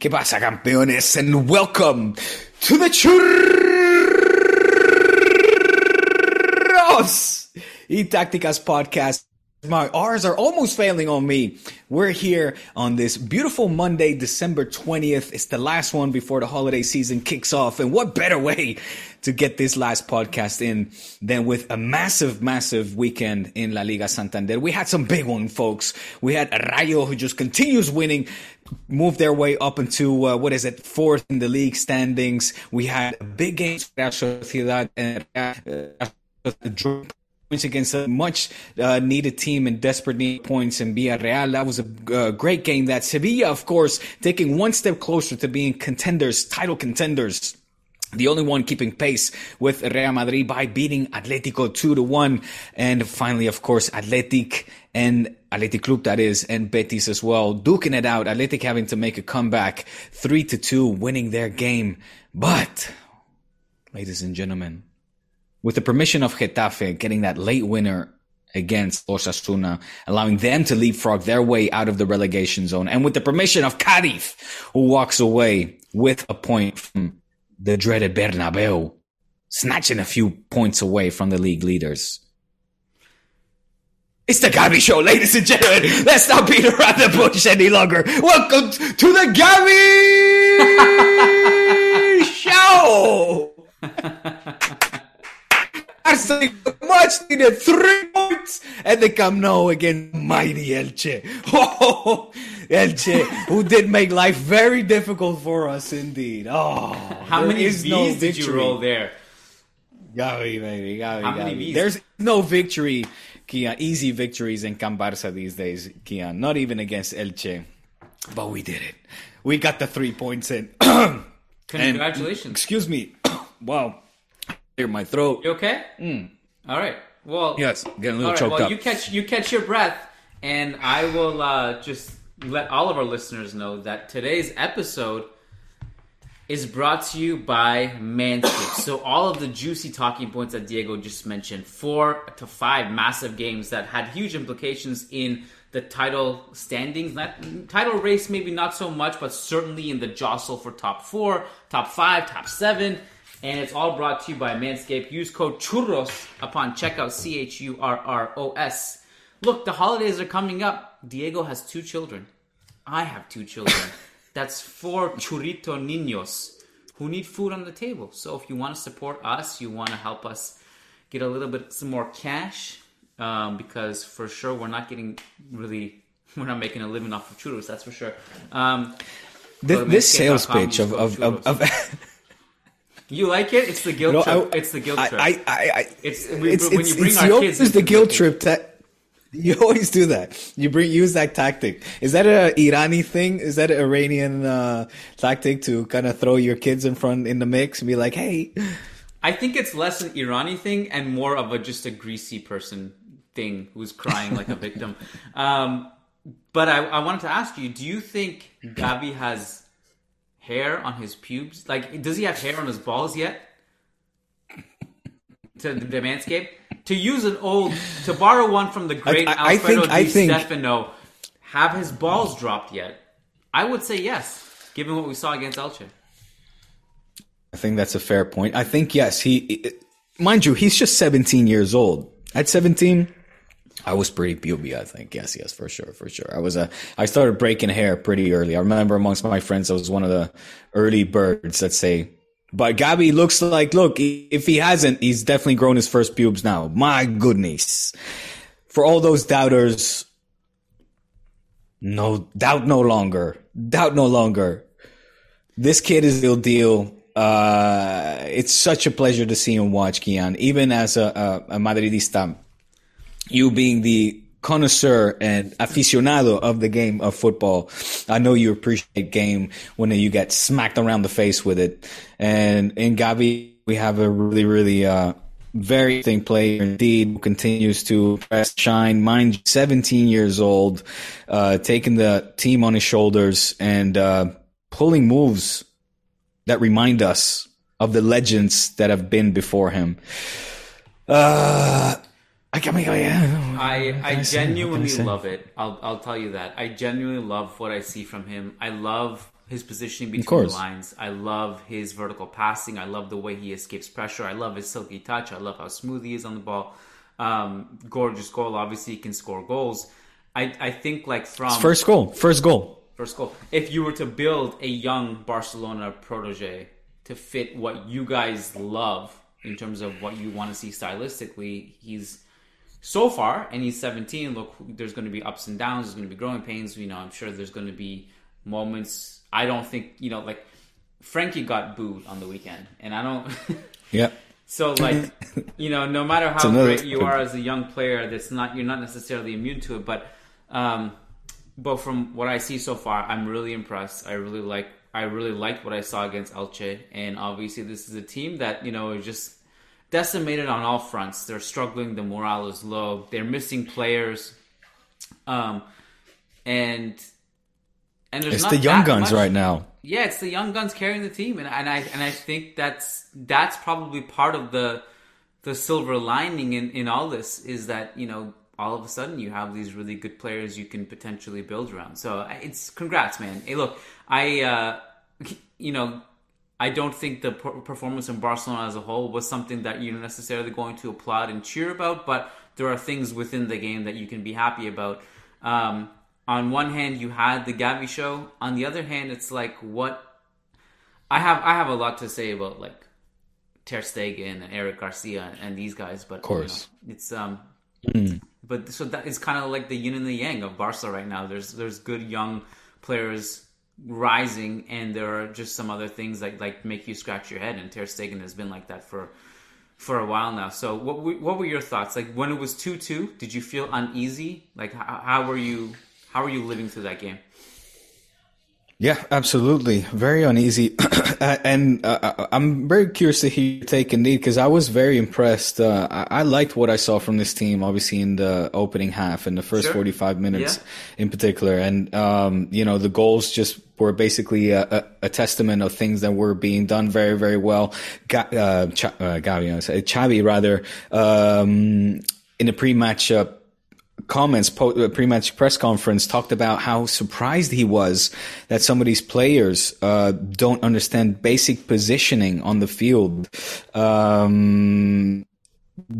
¿Qué pasa, campeones? And welcome to the Churros y Tácticas podcast. My R's are almost failing on me. We're here on this beautiful Monday, December 20th. It's the last one before the holiday season kicks off. And what better way to get this last podcast in than with a massive, massive weekend in La Liga Santander. We had some big one, folks. We had Rayo who just continues winning, move their way up into, uh, what is it, fourth in the league standings. We had big games for Real Sociedad and points against a much uh, needed team in desperate need points in Villarreal. That was a uh, great game. That Sevilla, of course, taking one step closer to being contenders, title contenders. The only one keeping pace with Real Madrid by beating Atletico 2 to 1. And finally, of course, Athletic and Athletic Club, that is, and Betis as well, duking it out. Athletic having to make a comeback 3 to 2, winning their game. But, ladies and gentlemen, with the permission of Getafe getting that late winner against Osasuna, allowing them to leapfrog their way out of the relegation zone, and with the permission of Cadiz, who walks away with a point from the dreaded Bernabeu, snatching a few points away from the league leaders. It's the Gavi Show, ladies and gentlemen. Let's not beat around the bush any longer. Welcome to the Gavi Show. Arsenal much needed three points and they come now against mighty Elche. Oh, Elche, who did make life very difficult for us indeed. Oh, How many is V's no did you roll there? Gavi, baby, Gavi, How many. Vs? There's no victory, Kiyan. Easy victories in Can Barça these days, Kiyan. Not even against Elche. But we did it. We got the three points in. And- Congratulations. excuse me. wow. Clear my throat. You okay? All right. Well, Yes, getting a little all right. choked Well, up. you catch you catch your breath, and I will uh, just let all of our listeners know that today's episode is brought to you by Manscaped. so all of the juicy talking points that Diego just mentioned, four to five massive games that had huge implications in the title standings. Not title race, maybe not so much, but certainly in the jostle for top four, top five, top seven. And it's all brought to you by Manscaped. Use code CHURROS upon checkout. C H U R R O S. Look, the holidays are coming up. Diego has two children. I have two children. That's four churrito niños who need food on the table. So if you want to support us, you want to help us get a little bit some more cash, um, because for sure we're not getting really we're not making a living off of churros. That's for sure. Um, This, this sales pitch of, of, of, of you like it? It's the guilt No, trip. I- it's the guilt I, trip. I, I, I, It's- we- it's, when you bring it's our you kids the the guilt trip. Ta- you always do that. You bring use that tactic. Is that a Irani thing? Is that an Iranian uh, tactic to kind of throw your kids in front in the mix and be like, "Hey, I think it's less an Irani thing and more of a just a greasy person thing who's crying like a victim. Um, but I, I wanted to ask you: Do you think Gavi has hair on his pubes? Like, does he have hair on his balls yet? To the manscape to use an old to borrow one from the great I- I Alfredo think- I Di think- Stefano. Have his balls dropped yet? I would say yes, given what we saw against Elche. I think that's a fair point. I think yes, he mind you, he's just 17 years old. At 17, I was pretty puby, I think. Yes, yes, for sure, for sure. I was a I started breaking hair pretty early. I remember amongst my friends I was one of the early birds, let's say. But Gavi looks like look, if he hasn't, he's definitely grown his first pubes now. My goodness. For all those doubters, no doubt no longer. Doubt no longer this kid is the deal. Uh, it's such a pleasure to see him watch Kiyan, even as a, a, a Madridista. You being the connoisseur and aficionado of the game of football, I know you appreciate game when you get smacked around the face with it. And in Gavi, we have a really, really, uh, very interesting player indeed who continues to press shine. Mind 17 years old, uh, taking the team on his shoulders and, uh, pulling moves that remind us of the legends that have been before him. Uh, I, mean, I, I genuinely love it. I'll, I'll tell you that. I genuinely love what I see from him. I love his positioning between the lines. I love his vertical passing. I love the way he escapes pressure. I love his silky touch. I love how smooth he is on the ball. Um, gorgeous goal. Obviously, he can score goals. I, I think like from first goal, first goal, first goal. If you were to build a young Barcelona protege to fit what you guys love in terms of what you want to see stylistically, he's so far, and he's 17. Look, there's going to be ups and downs. There's going to be growing pains. You know, I'm sure there's going to be moments. I don't think you know, like Frenkie got booed on the weekend, and I don't. yeah. So like, you know, no matter how great you are as a young player, that's not you're not necessarily immune to it. But, um, but from what I see so far, I'm really impressed. I really like I really liked what I saw against Elche, and obviously this is a team that you know just decimated on all fronts. They're struggling. The morale is low. They're missing players, um, and and there's it's the young guns much. right now. Yeah, it's the young guns carrying the team, and, and I and I think that's that's probably part of the the silver lining in in all this is that you know all of a sudden you have these really good players you can potentially build around. So it's congrats, man. Hey, look, I uh, you know I don't think the performance in Barcelona as a whole was something that you're necessarily going to applaud and cheer about, but there are things within the game that you can be happy about. Um, on one hand, you had the Gavi show. On the other hand, it's like what I have. I have a lot to say about like Ter Stegen and Eric Garcia and these guys, but of course, you know, it's um. Mm. But so that is kind of like the yin and the yang of Barca right now. There's there's good young players rising, and there are just some other things that like make you scratch your head. And Ter Stegen has been like that for for a while now. So what what were your thoughts? Like when it was two two, did you feel uneasy? Like how, how were you how were you living through that game? Yeah, absolutely. Very uneasy. and uh, I'm very curious to hear your take indeed, because I was very impressed. Uh, I-, I, liked what I saw from this team, obviously in the opening half and the first sure. 45 minutes yeah. in particular. And, um, you know, the goals just were basically a, a, a, testament of things that were being done very, very well. Ga- uh, Ch- uh, Xavi rather, um, in the pre-match uh, comments uh, pre-match press conference talked about how surprised he was that some of these players uh, don't understand basic positioning on the field. Um,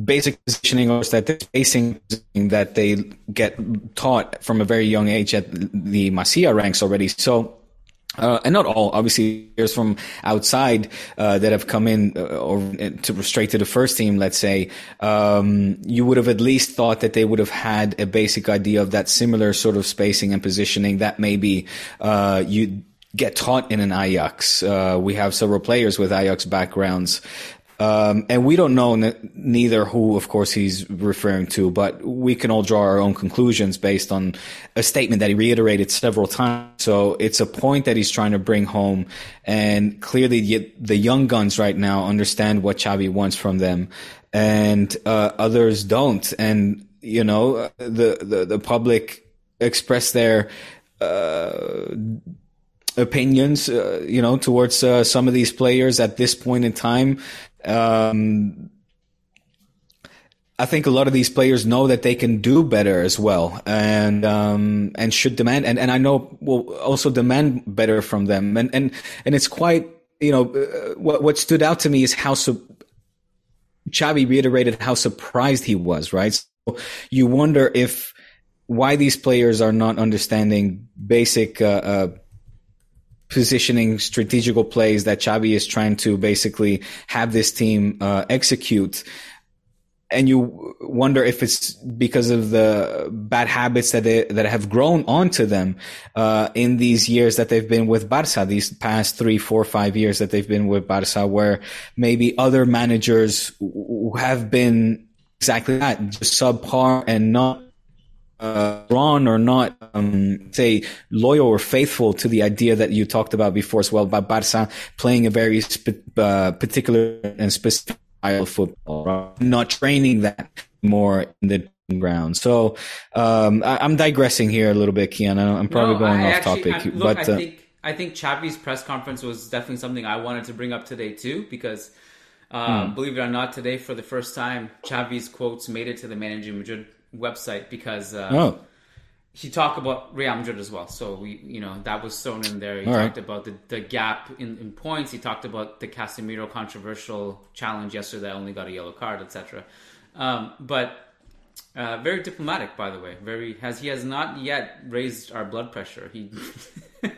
basic positioning or that spacing that they get taught from a very young age at the Masia ranks already. So uh, and not all, obviously, players from outside uh, that have come in uh, or uh, to straight to the first team. Let's say um, you would have at least thought that they would have had a basic idea of that similar sort of spacing and positioning that maybe uh, you get taught in an Ajax. Uh, we have several players with Ajax backgrounds um, and we don't know neither who, of course, he's referring to, but we can all draw our own conclusions based on a statement that he reiterated several times. So it's a point that he's trying to bring home. And clearly the, the young guns right now understand what Xavi wants from them and, uh, others don't. And, you know, the, the, the public express their, uh, opinions, uh, you know, towards uh, some of these players at this point in time. Um, I think a lot of these players know that they can do better as well, and um, and should demand, and, and I know will also demand better from them, and and and it's quite you know uh, what what stood out to me is how so Xavi reiterated how surprised he was, right? So you wonder if why these players are not understanding basic uh, uh, positioning strategical plays that Xavi is trying to basically have this team uh, execute. And you wonder if it's because of the bad habits that they, that have grown onto them uh, in these years that they've been with Barca, these past three, four, five years that they've been with Barca, where maybe other managers have been exactly that, just subpar and not uh, drawn or not, um, say, loyal or faithful to the idea that you talked about before as well about Barca playing a very spe- uh, particular and specific style of football, right? not training that more in the ground. So um, I, am digressing here a little bit, Kiyan. I'm probably no, going I off actually, topic, I, look, but I uh, think I think Xavi's press conference was definitely something I wanted to bring up today too, because hmm. believe it or not, today for the first time, Xavi's quotes made it to the Managing Madrid website because uh, oh. he talked about Real Madrid as well. So we, you know, that was thrown in there. He All talked right. about the, the gap in, in, points. He talked about the Casemiro controversial challenge yesterday that only got a yellow card, etc. Um, but uh, very diplomatic, by the way. Very has he has not yet raised our blood pressure. He.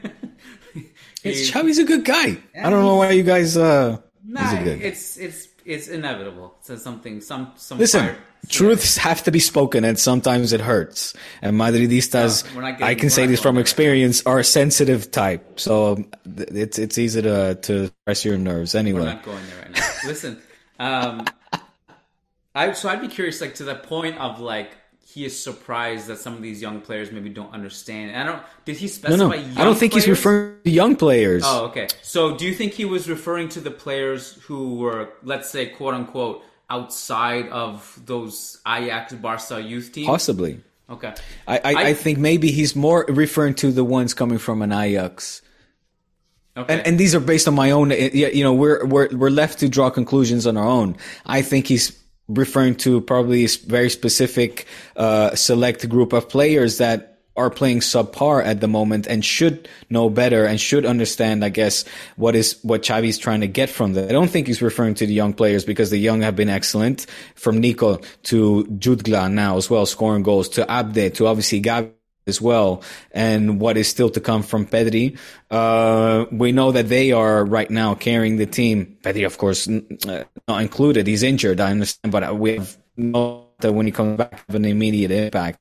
it's Xavi's a good guy. I don't know why you guys. Uh, nah, it's it's it's inevitable. So something some some. Listen, fire, truths have to be spoken, and sometimes it hurts. And Madridistas, no, I can say this from experience, are a sensitive type. So it's it's easy to to press your nerves. Anyway, we're not going there right now. Listen, um, I so I'd be curious, like to the point of like he is surprised that some of these young players maybe don't understand. And I don't. Did he specify? No, no. I don't think players? he's referring to young players. Oh, okay. So do you think he was referring to the players who were, let's say, quote unquote, outside of those Ajax, Barca youth teams? Possibly. Okay. I, I, I, I think maybe he's more referring to the ones coming from an Ajax. Okay. And, and these are based on my own. Eh, you know, we're we're we're left to draw conclusions on our own. I think he's referring to probably a very specific uh, select group of players that are playing subpar at the moment and should know better and should understand, I guess, what is what Xavi's trying to get from that. I don't think he's referring to the young players because the young have been excellent, from Nico to Jutgla now as well, scoring goals to Abde to obviously Gavi as well, and what is still to come from Pedri. Uh, we know that they are right now carrying the team. Pedri, of course, uh, not included. He's injured. I understand, but we have no that when he comes back, have an immediate impact.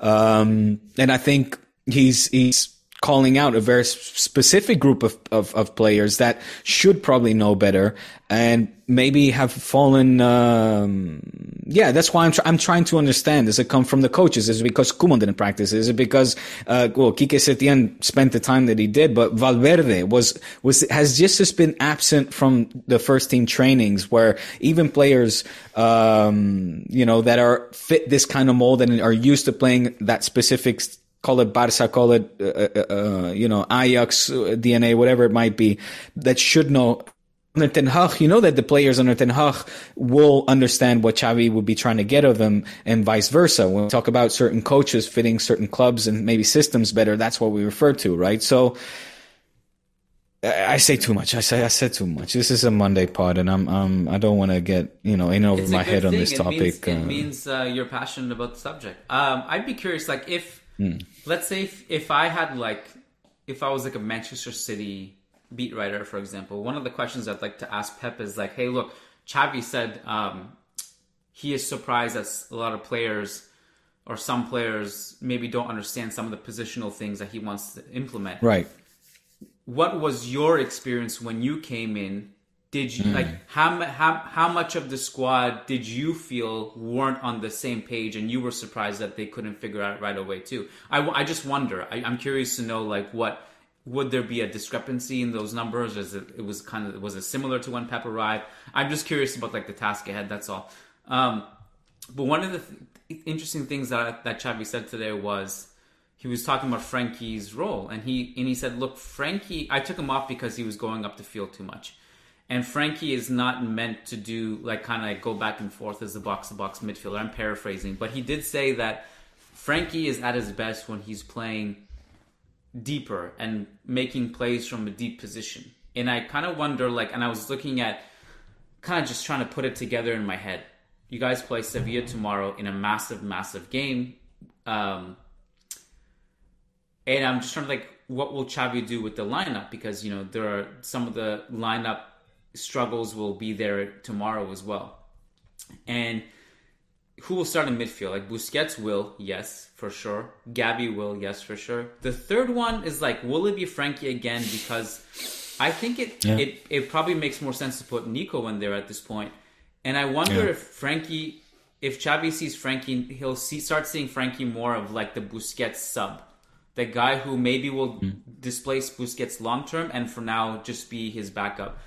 Um, and I think he's he's calling out a very specific group of, of, of, players that should probably know better and maybe have fallen. Um, yeah, that's why I'm, tr- I'm trying to understand. Does it come from the coaches? Is it because Koeman didn't practice? Is it because, uh, well, Quique Setien spent the time that he did, but Valverde was, was, has just, just been absent from the first team trainings where even players, um, you know, that are fit this kind of mold and are used to playing that specific call it Barca, call it, uh, uh, uh you know, Ajax uh, DNA, whatever it might be, that should know under Ten Hag, you know that the players under Ten Hag will understand what Xavi would be trying to get of them and vice versa. When we talk about certain coaches fitting certain clubs and maybe systems better, that's what we refer to, right? So, I say too much. I say I said too much. This is a Monday pod, and I'm um I don't want to get you know in over my head thing. on this topic. It means, uh, it means uh, you're passionate about the subject. Um, I'd be curious, like if Hmm. Let's say if, if I had like, if I was like a Manchester City beat writer, for example, one of the questions I'd like to ask Pep is like, hey, look, Xavi said um, he is surprised that a lot of players or some players maybe don't understand some of the positional things that he wants to implement. Right. What was your experience when you came in did you mm. like how how how much of the squad did you feel weren't on the same page and you were surprised that they couldn't figure out right away too? I, I just wonder. I, i'm curious to know like what would there be a discrepancy in those numbers? Is it, it was kind of was it similar to when pep arrived? I'm just curious about like the task ahead that's all. Um, but one of the th- interesting things that that Xavi said today was he was talking about Frenkie's role and he and he said look Frenkie, I took him off because he was going up the field too much and Frenkie is not meant to do like kind of like go back and forth as a box to box midfielder. I'm paraphrasing, but he did say that Frenkie is at his best when he's playing deeper and making plays from a deep position. And I kind of wonder, like, and I was looking at kind of just trying to put it together in my head. You guys play Sevilla tomorrow in a massive, massive game. Um, and I'm just trying to like, what will Xavi do with the lineup? Because, you know, there are some of the lineup struggles will be there tomorrow as well. And who will start in midfield? Like Busquets will, yes, for sure. Gavi will, yes, for sure. The third one is like, will it be Frenkie again? Because I think it yeah. it, it probably makes more sense to put Nico in there at this point. And I wonder yeah. if Frenkie, if Xavi sees Frenkie, he'll see start seeing Frenkie more of like the Busquets sub, the guy who maybe will mm. displace Busquets long term, and for now just be his backup.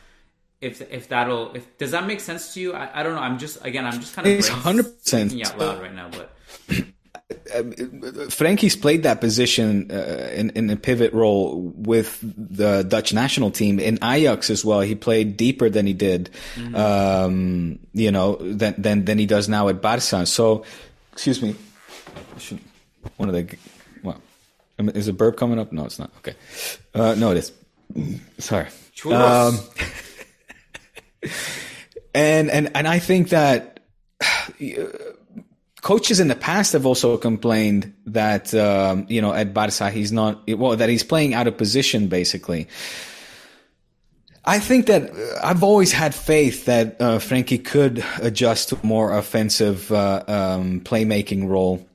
If if that'll if does that make sense to you? I, I don't know. I'm just again I'm just kind of it's hundred percent out loud right now, but. Frenkie's played that position uh, in, in a pivot role with the Dutch national team in Ajax as well. He played deeper than he did, mm-hmm. um, you know, than, than than he does now at Barca. So, excuse me, should, one of the well, is a burp coming up? No, it's not. Okay, uh, no, it is. Sorry. Um, and and and I think that. Coaches in the past have also complained that um, you know at Barca he's not well that he's playing out of position basically. I think that uh, I've always had faith that uh, Frenkie could adjust to more offensive uh, um, playmaking role,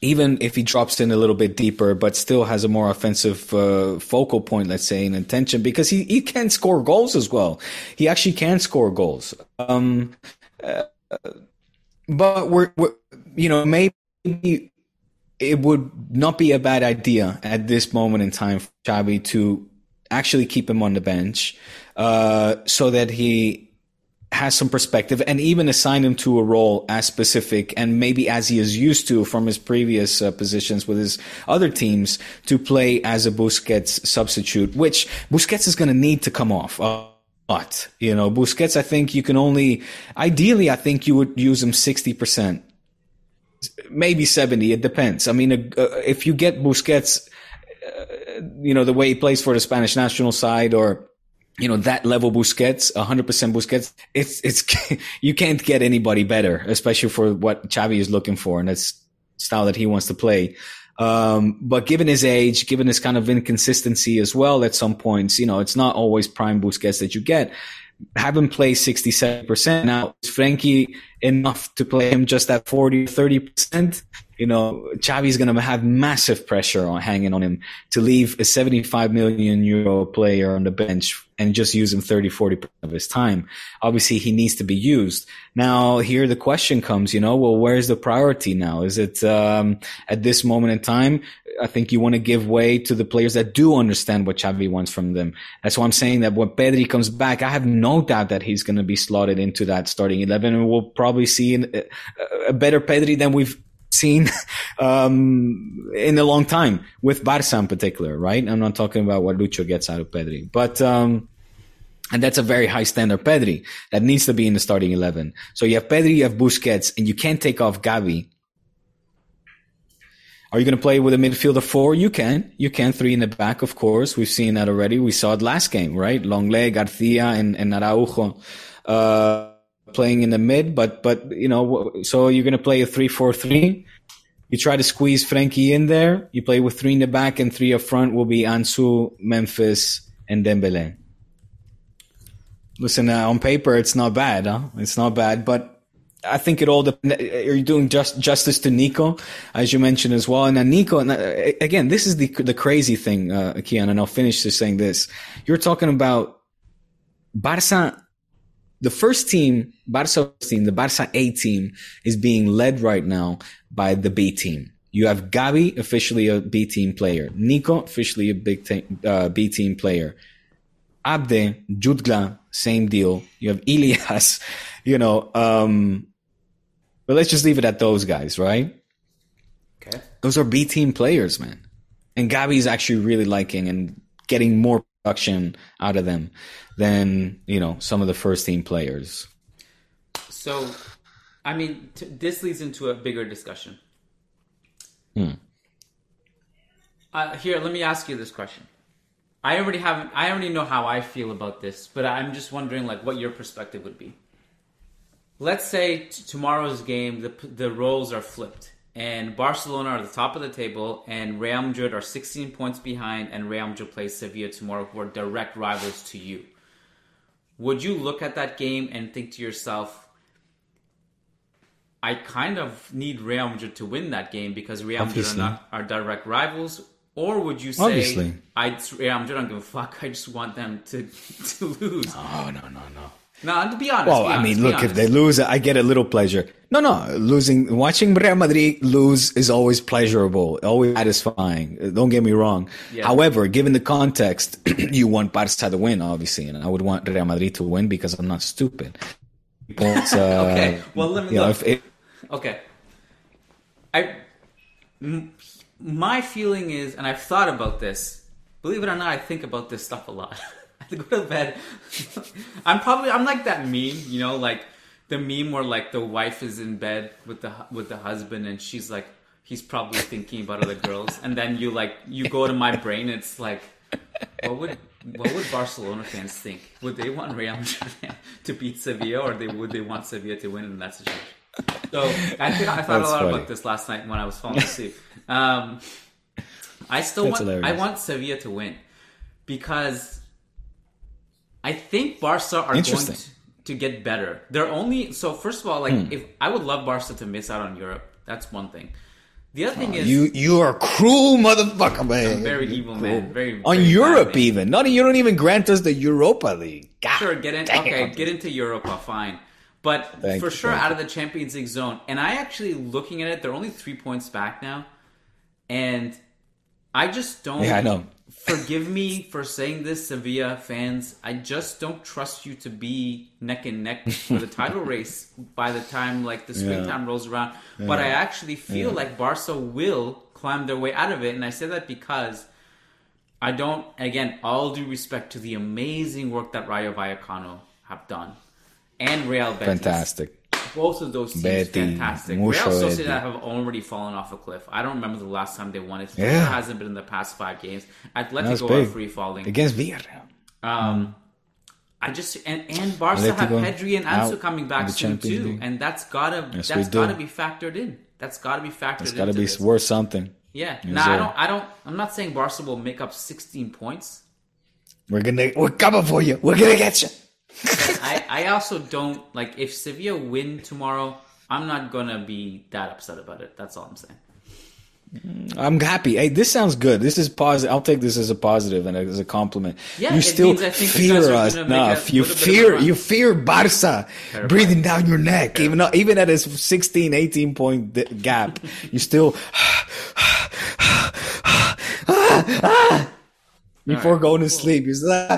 even if he drops in a little bit deeper, but still has a more offensive uh, focal point, let's say, in intention, because he, he can score goals as well. He actually can score goals. Um, uh, but we're, we're, you know, maybe it would not be a bad idea at this moment in time for Xavi to actually keep him on the bench, uh, so that he has some perspective and even assign him to a role as specific and maybe as he is used to from his previous uh, positions with his other teams to play as a Busquets substitute, which Busquets is going to need to come off. Uh, but, you know, Busquets, I think you can only, ideally, I think you would use him 60%, maybe 70. It depends. I mean, uh, if you get Busquets, uh, you know, the way he plays for the Spanish national side or, you know, that level Busquets, 100% Busquets, it's, it's, you can't get anybody better, especially for what Xavi is looking for. And that's style that he wants to play. Um, but given his age, given his kind of inconsistency as well at some points, you know, it's not always prime Busquets that you get. Have him play 67%. Now, is Frenkie enough to play him just at 40, 30%? You know, Xavi's going to have massive pressure on hanging on him to leave a 75 million euro player on the bench and just use him 30, 40% of his time. Obviously, he needs to be used. Now, here the question comes, you know, well, where's the priority now? Is it, um, at this moment in time? I think you want to give way to the players that do understand what Xavi wants from them. That's why I'm saying that when Pedri comes back, I have no doubt that he's going to be slotted into that starting 11 and we'll probably see a, a better Pedri than we've seen um, in a long time with Barca in particular, right? I'm not talking about what Lucho gets out of Pedri, but um, and that's a very high standard Pedri that needs to be in the starting eleven. So you have Pedri, you have Busquets, and you can't take off Gavi. Are you going to play with a midfielder four? You can. You can. Three in the back, of course. We've seen that already. We saw it last game, right? Lenglet, Garcia, and, and Araujo. Uh, playing in the mid, but but you know, so you're going to play a three-four-three. You try to squeeze Frenkie in there. You play with three in the back and three up front will be Ansu, Memphis, and Dembele. Listen, uh, on paper it's not bad, huh? It's not bad, but I think it all depends. You're doing just justice to Nico, as you mentioned as well. And then Nico, and uh, again, this is the the crazy thing, uh, Kiyan, and I'll finish just saying this. You're talking about Barca the first team, Barca team, the Barca A team is being led right now by the B team. You have Gavi, officially a B team player. Nico, officially a big team, uh, B team player. Abde, Jutgla, same deal. You have Ilias, you know, um, but let's just leave it at those guys, right? Okay. Those are B team players, man. And Gavi is actually really liking and getting more production out of them than you know some of the first team players. So, I mean, t- this leads into a bigger discussion. Hmm. Uh, here, let me ask you this question. I already have. I already know how I feel about this, but I'm just wondering, like, what your perspective would be. Let's say t- tomorrow's game, the the roles are flipped and Barcelona are at the top of the table, and Real Madrid are 16 points behind, and Real Madrid plays Sevilla tomorrow, who are direct rivals to you. Would you look at that game and think to yourself, I kind of need Real Madrid to win that game because Real Madrid are not our direct rivals? Or would you say, Obviously. I Real Madrid, I don't give a fuck. I just want them to to lose. No, no, no, no. No, to be honest. Well, be I mean, look, if they lose, I get a little pleasure. No, no, losing, watching Real Madrid lose is always pleasurable, always satisfying. Don't get me wrong. Yeah. However, given the context, you want Barca to win, obviously, and I would want Real Madrid to win because I'm not stupid. But, uh, Okay, well, let me know, it, Okay. I m- my feeling is, and I've thought about this. Believe it or not, I think about this stuff a lot. I go to bed. I'm probably I'm like that meme, you know, like the meme where like the wife is in bed with the with the husband, and she's like, he's probably thinking about other girls, and then you like you go to my brain, it's like, what would what would Barcelona fans think? Would they want Real Madrid to beat Sevilla, or they would they want Sevilla to win in that situation? So I think I thought a lot funny. about this last night when I was falling asleep. Um, I still That's want I want Sevilla to win because I think Barca are going to, to get better. They're only so first of all, like Hmm. if I would love Barca to miss out on Europe. That's one thing. The other thing is you, you are a cruel motherfucker, man. very evil man. Very On very Europe, man. even. Not, you don't even grant us the Europa League. God Sure, get in. damn. Okay, get into Europa, fine. But Thank for you, sure, out of the Champions League zone, and I actually looking at it, they're only three points back now, and I just don't. Yeah, I know. Forgive me for saying this, Sevilla fans. I just don't trust you to be neck and neck for the title race by the time like the springtime rolls around. But I actually feel like Barca will climb their way out of it, and I say that because I don't. Again, all due respect to the amazing work that Rayo Vallecano have done, and Real Betis. Fantastic. Both of those teams Betis, fantastic. Real. Sociedad have already fallen off a cliff. I don't remember the last time they won it. It hasn't been in the past five games. Atletico are free falling. Against Villarreal. Um, I just and and Barca have Atletico Pedri and Ansu coming back soon too, League. and that's gotta Yes, that's do. gotta be factored in. That's gotta be factored. In. It's got to into be this. worth something. Yeah. Now I don't. I don't. I'm not saying Barca will make up 16 points. We're gonna, we're coming for you. We're gonna get you. I, I also don't like if Sevilla win tomorrow. I'm not gonna be that upset about it. That's all I'm saying. I'm happy. Hey, this sounds good. This is positive. I'll take this as a positive and as a compliment. Yeah, you still means I you fear us enough. You little bit of a fear, you fear Barca Terrifying. breathing down your neck, even though, even at a 16, 18 point gap. you still before right, going to sleep. You still,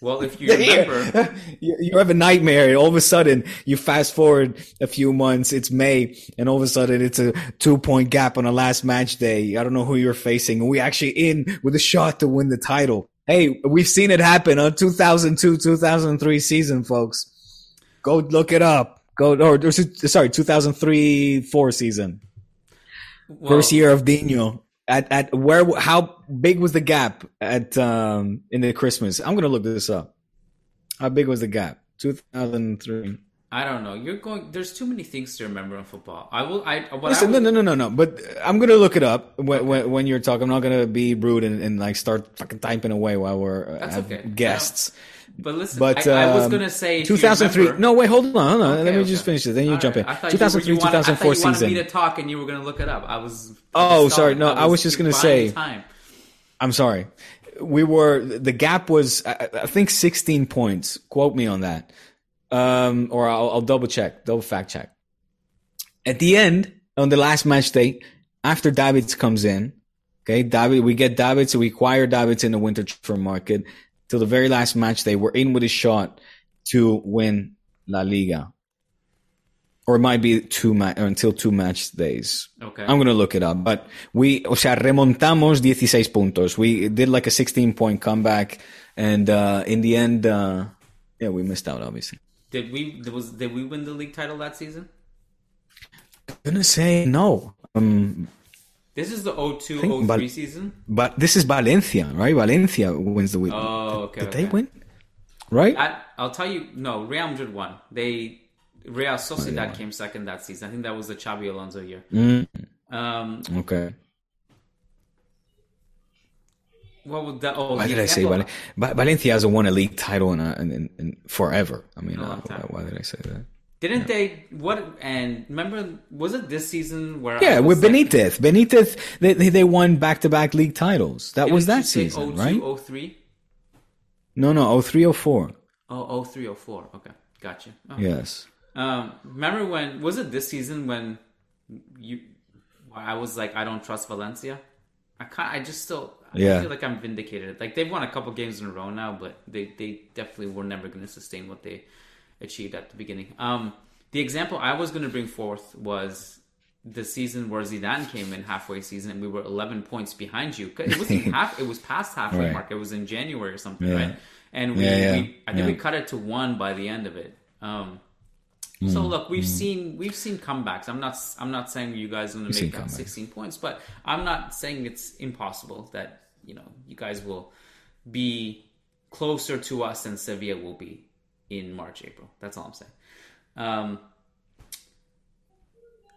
Well, if you remember, you, you have a nightmare. All of a sudden, you fast forward a few months. It's May, and all of a sudden, it's a two point gap on the last match day. I don't know who you're facing, and we actually in with a shot to win the title. Hey, we've seen it happen on 2002, 2003 season, folks. Go look it up. Go or, or sorry, 2003 four season. well, First year of Dinho. At at where how big was the gap at um in the Christmas? I'm gonna look this up. How big was the gap? 2003. I don't know. You're going. There's too many things to remember in football. I will. I what Listen, I no, no, no, no, no. But I'm gonna look it up when when, when you're talking. I'm not gonna be rude and, and like start fucking typing away while we're uh, That's have okay. guests. But listen, But I, I was um, gonna say 2003. remember- No, wait, hold on, hold on. Okay, Let me okay. just finish it. Then you All jump right. in. I thought 2003, you, were- you wanted, I 2004 thought you wanted season. me to talk and you were gonna look it up. I was. Oh, sorry. No, I was just gonna say- time. I'm sorry. We were the gap was I, I think 16 points. Quote me on that, um, or I'll, I'll double check, double fact check. At the end, on the last match day, after Davids comes in, okay, David, we get Davids, we acquire Davids in the winter transfer market. Till the very last match day, we're in with a shot to win La Liga, or it might be two ma- or until two match days. Okay. I'm gonna look it up, but we, o sea, remontamos 16 puntos. We did like a 16 point comeback, and uh, in the end, uh, yeah, we missed out. Obviously, Did we was did we win the league title that season? I'm gonna say no. Um, This is the 02 think 03 Val- season. but this is Valencia, right? Valencia wins the week. Oh, okay. did okay. they win? Right? I, I'll tell you. No, Real Madrid won. They Real Oh, Sociedad came second that season. I think that was the Xabi Alonso year. Mm, Um, okay. What would that? Oh, Why did I say example- Val- Va- Valencia hasn't won a league title in, a, in, in, in forever? I mean, uh, why, why did I say that? Didn't they? What? And remember, was it this season where? Yeah, with like- Benitez. Benitez, they, they, they won back to back league titles. That was that season, 02, right? 03? No, no, 03, 04. Oh, 03, 04. Okay, gotcha. Oh. Yes. Um, remember when was it this season when you? I was like, I don't trust Valencia. I can't. I just still. I feel like I'm vindicated. Like they've won a couple games in a row now, but they they definitely were never going to sustain what they achieved at the beginning. Um, the example I was going to bring forth was the season where Zidane came in halfway season and we were 11 points behind you. It wasn't half. It was past halfway Right. mark. It was in January or something, Yeah. right? And we, Yeah, yeah, we I think we cut it to one by the end of it. Um, so Mm, look, we've seen we've seen comebacks. I'm not I'm not saying you guys are going to make that comebacks. 16 points, but I'm not saying it's impossible that you know you guys will be closer to us than Sevilla will be in March April. That's all I'm saying. Um,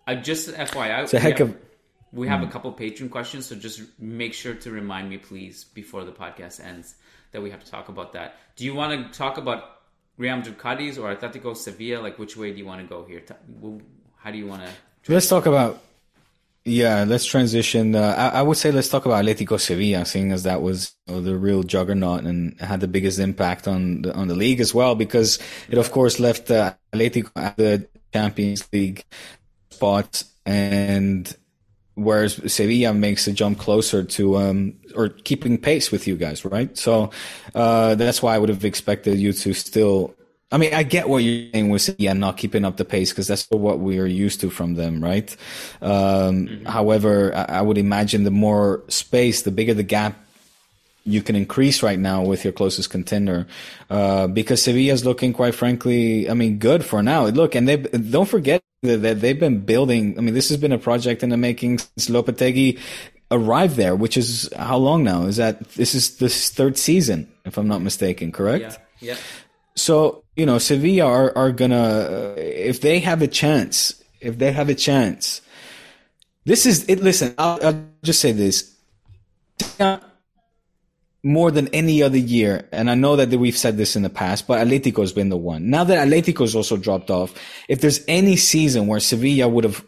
I just FYI, It's a heck we have, of- we have a couple Patreon questions, so just make sure to remind me, please, before the podcast ends, that we have to talk about that. Do you want to talk about Real Madrid Cadiz or Atletico Sevilla? Like, which way do you want to go here? How do you want to? Let's talk about. Yeah, let's transition. Uh, I, I would say let's talk about Atletico Sevilla, seeing as that was you know, the real juggernaut and had the biggest impact on the, on the league as well, because it of course left uh, Atletico at the Champions League spot, and whereas Sevilla makes a jump closer to um or keeping pace with you guys, right? So uh that's why I would have expected you to still. I mean, I get what you're saying with Sevilla not keeping up the pace because that's what we are used to from them, right? Um, However, I, I would imagine the more space, the bigger the gap you can increase right now with your closest contender, uh, because Sevilla's looking, quite frankly, I mean, good for now. Look, and they don't forget that, they've been building. I mean, this has been a project in the making since Lopetegui arrived there, which is how long now? Is that this is this third season, if I'm not mistaken, correct? Yeah, yeah. So you know, Sevilla are are gonna uh, if they have a chance, if they have a chance. This is it. Listen, I'll, I'll just say this: more than any other year, and I know that we've said this in the past, but Atletico has been the one. Now that Atletico's also dropped off, if there's any season where Sevilla would have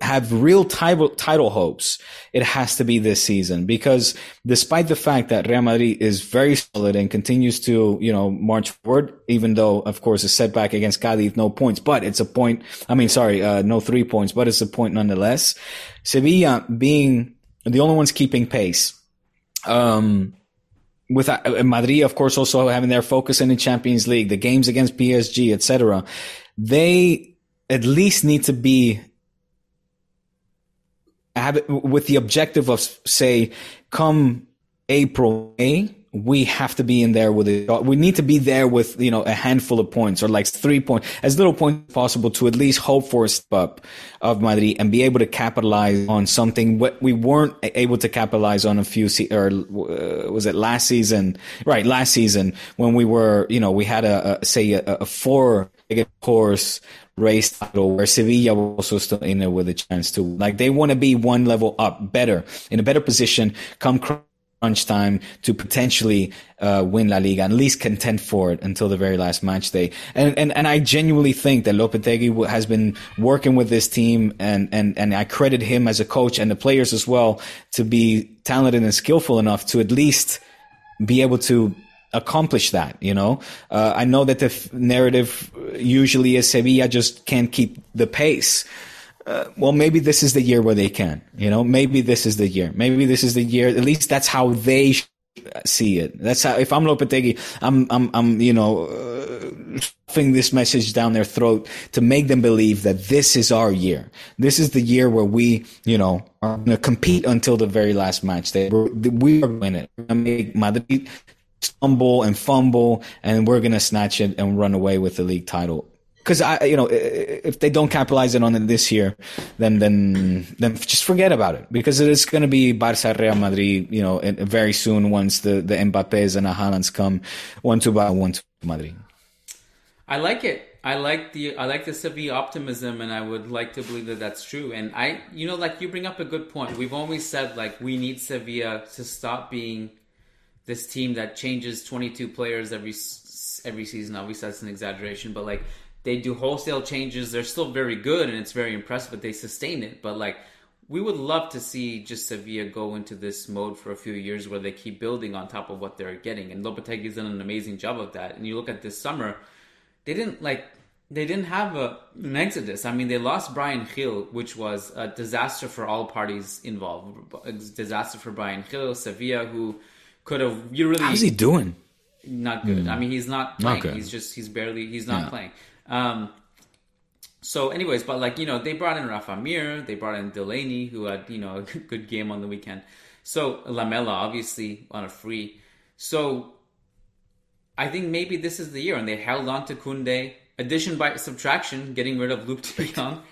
have real title title hopes, it has to be this season because despite the fact that Real Madrid is very solid and continues to, you know, march forward, even though of course a setback against Cadiz, no points, but it's a point. I mean, sorry, uh, no three points, but it's a point nonetheless. Sevilla being the only ones keeping pace. Um, with uh, Madrid, of course, also having their focus in the Champions League, the games against PSG, etc. They at least need to be have it with the objective of say, come April, May, we have to be in there with it. We need to be there with, you know, a handful of points or like three points, as little points possible to at least hope for a step up of Madrid and be able to capitalize on something what we weren't able to capitalize on a few, se- or uh, was it last season? Right. Last season when we were, you know, we had a, a say a, a four horse race title where Sevilla was also still in there with a chance to like they want to be one level up better in a better position come crunch time to potentially uh, win La Liga, at least contend for it until the very last match day. And and, and I genuinely think that Lopetegui has been working with this team, and, and and I credit him as a coach and the players as well to be talented and skillful enough to at least be able to accomplish that. You know, uh, I know that the f- narrative usually is Sevilla just can't keep the pace. Uh, well, maybe this is the year where they can. You know, maybe this is the year. Maybe this is the year. At least that's how they sh- see it. That's how. If I'm Lopetegui, I'm I'm I'm you know uh, stuffing this message down their throat to make them believe that this is our year. This is the year where we you know are going to compete until the very last match. They we are. Going to make Madrid stumble and fumble, and we're going to snatch it and run away with the league title because I, you know, if they don't capitalize it on it this year, then then then just forget about it because it is going to be Barça, Real Madrid, you know, very soon once the the Mbappes and the Haalands come one to Barça, one to Madrid. I like it. I like the I like the Sevilla optimism, and I would like to believe that that's true. And I, you know, like you bring up a good point. We've always said like we need Sevilla to stop being this team that changes 22 players every every season. Obviously, that's an exaggeration, but like they do wholesale changes. They're still very good and it's very impressive, but they sustain it. But like we would love to see just Sevilla go into this mode for a few years where they keep building on top of what they're getting. And Lopetegui's done an amazing job of that. And you look at this summer, they didn't like they didn't have a, an exodus. I mean, they lost Bryan Gil, which was a disaster for all parties involved. A disaster for Bryan Gil, Sevilla, who could have you really How's he doing? not good. Hmm. I mean, he's not playing. good. He's just he's barely he's not Yeah. playing. Um, so, anyways, but like you know, they brought in Rafa Mir, they brought in Delaney, who had you know a good game on the weekend. So Lamela, obviously on a free. So I think maybe this is the year, and they held on to Kunde. Addition by subtraction, getting rid of Luuk De Jong.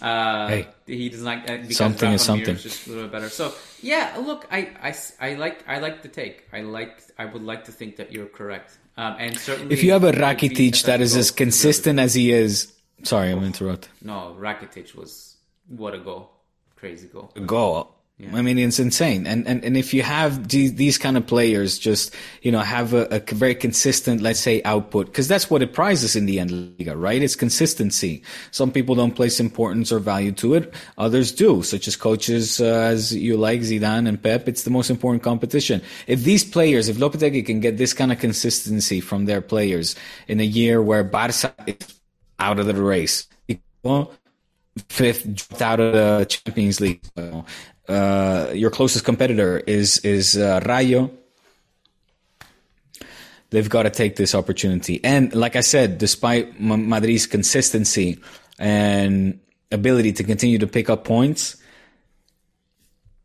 Uh, Hey. he does not uh, because Something is something. just a little bit better. So yeah, look, I, I, I like I like the take. I like I would like to think that you're correct. Um, and certainly, If you have a Rakitic that is as consistent as he is, sorry, I'm interrupting. No, Rakitic was what a goal, crazy goal. A goal. Go. I mean, it's insane. And, and, and if you have these, kind of players just, you know, have a, a very consistent, let's say, output, because that's what it prizes in the end, Liga, right? It's consistency. Some people don't place importance or value to it. Others do, such as coaches uh, as you like, Zidane and Pep. It's the most important competition. If these players, if Lopetegui can get this kind of consistency from their players in a year where Barca is out of the race, fifth dropped out of the Champions League. Uh, your closest competitor is is uh, Rayo. They've got to take this opportunity, and like I said, despite Madrid's consistency and ability to continue to pick up points,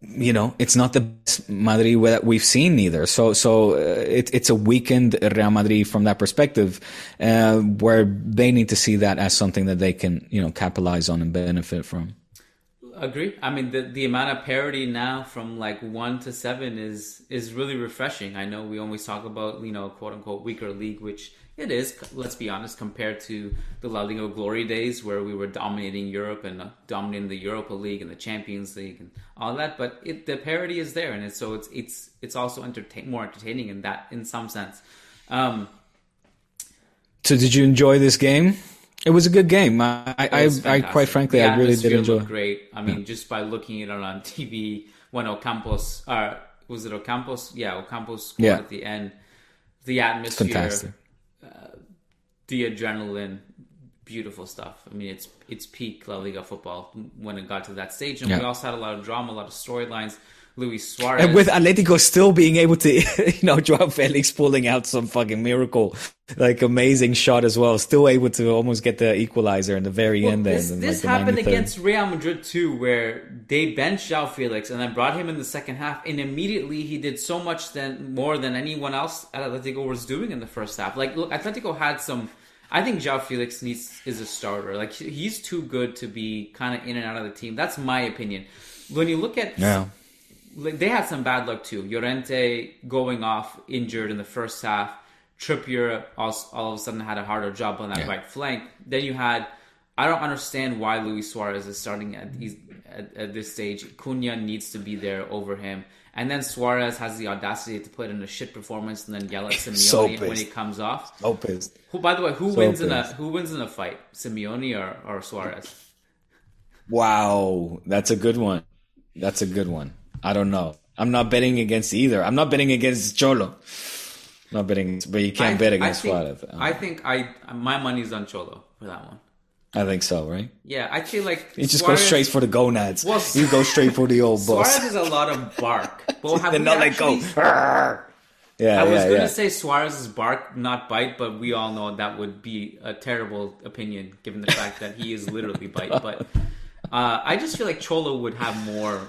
you know, it's not the best Madrid that we've seen either. So, so uh, it, it's a weakened Real Madrid from that perspective, uh, where they need to see that as something that they can, you know, capitalize on and benefit from. Agree. I mean, the the amount of parity now from like one to seven is is really refreshing. I know we always talk about you know quote unquote weaker league, which it is. Let's be honest, compared to the La Liga glory days where we were dominating Europe and uh, dominating the Europa League and the Champions League and all that. But it, the parity is there, and it's, so it's it's it's also entertain more entertaining in that in some sense. Um, So, did you enjoy this game? It was a good game. I, I, I, was I fantastic. quite frankly, The I really did enjoy. Great. I mean, just by looking at it on TV when Ocampos, uh, was it Ocampos? Yeah, Ocampos scored Yeah. at the end. The atmosphere, Fantastic. the adrenaline, beautiful stuff. I mean, it's it's peak La Liga football when it got to that stage, and we also had a lot of drama, a lot of storylines. Luis Suarez, And with Atletico still being able to, you know, Joao Felix pulling out some fucking miracle, like amazing shot as well, still able to almost get the equalizer in the very Well, end. this in, this like, happened 93rd. against Real Madrid too, where they benched João Felix and then brought him in the second half, and immediately he did so much than more than anyone else at Atletico was doing in the first half. Like, look, Atletico had some. I think João Felix needs is a starter. Like, he's too good to be kind of in and out of the team. That's my opinion. When you look at Yeah. They had some bad luck too. Llorente going off injured in the first half. Trippier all, all of a sudden had a harder job on that Yeah. right flank. Then you had, I don't understand why Luis Suarez is starting at, these, at, at this stage. Cunha needs to be there over him. And then Suarez has the audacity to put in a shit performance and then yell at Simeone So when pissed. he comes off. So pissed. Who, by the way, who So wins in a who wins in a fight, Simeone or, or Suarez? Wow, that's a good one. That's a good one. I don't know. I'm not betting against either. I'm not betting against Cholo. Not betting, but you can't I- bet I against think, Suarez. I think I my money's on Cholo for that one. I think so, right? Yeah, I feel like You just Suarez, go straight for the gonads. Well, you go straight for the old boss. Suarez is a lot of bark. But have Then we not let go. Yeah, I was yeah, going yeah. to say Suarez's bark, not bite, but we all know that would be a terrible opinion given the fact that he is literally bite. But uh, I just feel like Cholo would have more